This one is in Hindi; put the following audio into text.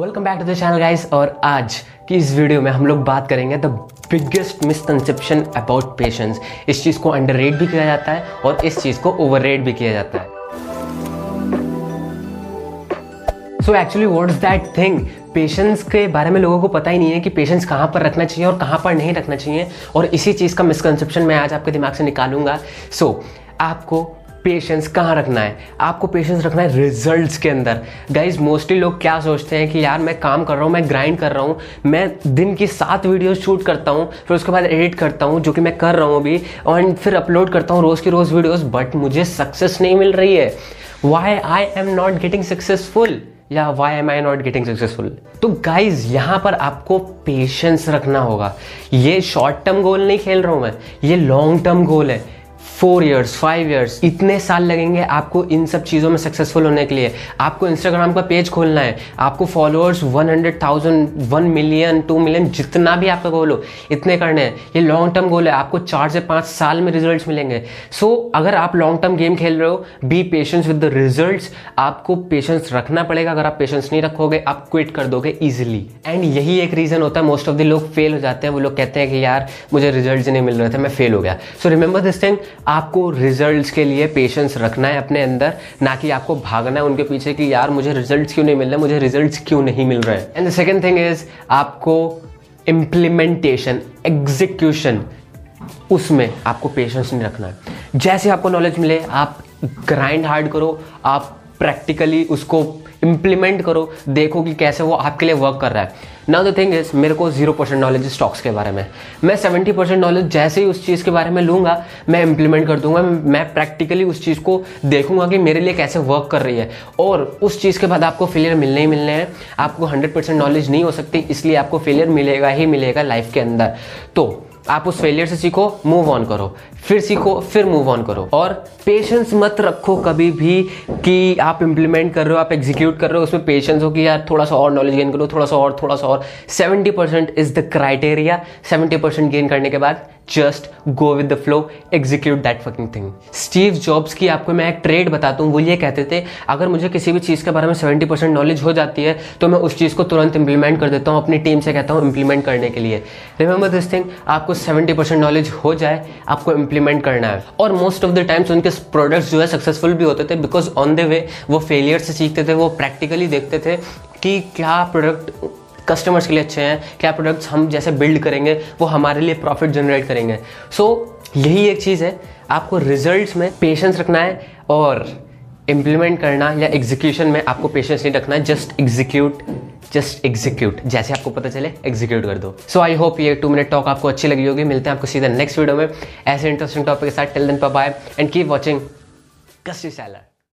Welcome back to the channel guys और आज की इस वीडियो में हम लोग बात करेंगे the biggest misconception about patience इस चीज़ को अंडर भी किया जाता है और इस चीज़ को ओवर भी किया जाता है। So actually what that thing patience के बारे में लोगों को पता ही नहीं है कि पेशेंस कहाँ पर रखना चाहिए और कहाँ पर नहीं रखना चाहिए। और इसी चीज़ का मिसकंसेप्शन मैं आज आपके दिमाग से निकालूँगा। सो so, आपको पेशेंस कहाँ रखना है? आपको पेशेंस रखना है रिजल्ट्स के अंदर। गाइज़ मोस्टली लोग क्या सोचते हैं कि यार, मैं काम कर रहा हूँ, मैं ग्राइंड कर रहा हूँ, मैं दिन की सात वीडियो शूट करता हूँ, फिर उसके बाद एडिट करता हूँ, जो कि मैं कर रहा हूँ अभी, और फिर अपलोड करता हूँ रोज़ की रोज़ वीडियोज़ बट मुझे सक्सेस नहीं मिल रही है। Why I am not getting successful या why am I not getting successful तो गाइज़ यहाँ पर आपको पेशेंस रखना होगा। ये शॉर्ट टर्म गोल नहीं खेल रहा हूँ मैं, ये लॉन्ग टर्म गोल है। फोर ईयर्स फाइव ईयर्स इतने साल लगेंगे आपको इन सब चीज़ों में सक्सेसफुल होने के लिए। आपको इंस्टाग्राम का पेज खोलना है आपको followers one hundred thousand one million two million जितना भी आपका गोल हो इतने करने हैं। ये लॉन्ग टर्म गोल है आपको चार से पाँच साल में रिज़ल्ट मिलेंगे। सो so, अगर आप लॉन्ग टर्म गेम खेल रहे हो be patience with the result आपको पेशेंस रखना पड़ेगा अगर आप पेशेंस नहीं रखोगे आप क्विट कर दोगे ईजिली एंड यही एक रीज़न होता है मोस्ट ऑफ़ द लोग फेल हो जाते हैं। वो लोग कहते हैं कि यार मुझे रिज़ल्ट नहीं मिल रहे थे मैं फेल हो गया। सो रिमेंबर दिस थिंग आपको रिजल्ट्स के लिए पेशेंस रखना है अपने अंदर, ना कि आपको भागना है उनके पीछे कि यार मुझे रिजल्ट्स क्यों नहीं मिल रहे, मुझे रिजल्ट्स क्यों नहीं मिल रहे and the second thing is आपको इम्प्लीमेंटेशन एग्जीक्यूशन उसमें आपको पेशेंस नहीं रखना है। जैसे आपको नॉलेज मिले, आप ग्राइंड हार्ड करो, आप प्रैक्टिकली उसको इम्प्लीमेंट करो, देखो कि कैसे वो आपके लिए वर्क कर रहा है। नाउ द थिंग इज़ मेरे को ज़ीरो परसेंट नॉलेज स्टॉक्स के बारे में। मैं सेवेंटी परसेंट नॉलेज जैसे ही उस चीज़ के बारे में लूँगा, मैं इंप्लीमेंट कर दूँगा, मैं प्रैक्टिकली उस चीज़ को देखूँगा कि मेरे लिए कैसे वर्क कर रही है। और उस चीज़ के बाद आपको फेलियर मिलने ही मिलने हैं। आपको हंड्रेड परसेंट नॉलेज नहीं हो सकती, इसलिए आपको फेलियर मिलेगा ही मिलेगा लाइफ के अंदर। तो आप उस फेलियर से सीखो मूव ऑन करो। फिर सीखो, फिर मूव ऑन करो। और पेशेंस मत रखो कभी भी कि आप इंप्लीमेंट कर रहे हो, आप एग्जीक्यूट कर रहे हो, उसमें पेशेंस हो कि यार थोड़ा सा और नॉलेज गेन करो थोड़ा सा और थोड़ा सा और। Seventy percent is the criteria seventy percent gain करने के बाद just go with the flow execute that fucking thing Steve Jobs की आपको मैं एक ट्रेड बताता हूँ, वो ये कहते थे, अगर मुझे किसी भी चीज़ के बारे में सेवेंटी परसेंट नॉलेज हो जाती है तो मैं उस चीज़ को तुरंत इंप्लीमेंट कर देता हूँ, अपनी टीम से कहता हूँ इंप्लीमेंट करने के लिए. रिमेंबर दिस थिंग आपको सेवेंटी परसेंट नॉलेज हो जाए, आपको इंप्लीमेंट करना है। और मोस्ट ऑफ़ द टाइम्स उनके प्रोडक्ट्स जो है सक्सेसफुल भी होते थे बिकॉज़ ऑन द वे वो फेलियर से सीखते थे, वो प्रैक्टिकली देखते थे कि क्या प्रोडक्ट कस्टमर्स के लिए अच्छे हैं क्या प्रोडक्ट्स हम जैसे बिल्ड करेंगे वो हमारे लिए प्रॉफिट जनरेट करेंगे। सो so, यही एक चीज़ है आपको रिजल्ट्स में पेशेंस रखना है और इम्प्लीमेंट करना या एग्जीक्यूशन में आपको पेशेंस नहीं रखना है जस्ट एग्जीक्यूट जस्ट एग्जीक्यूट जैसे आपको पता चले एग्जीक्यूट कर दो। सो आई होप ये टू मिनट टॉक आपको अच्छी लगी होगी। मिलते हैं आपको सीधा नेक्स्ट वीडियो में। ऐसे इंटरेस्टिंग टॉपिक के साथ till then bye and keep watching कस्टी Saylor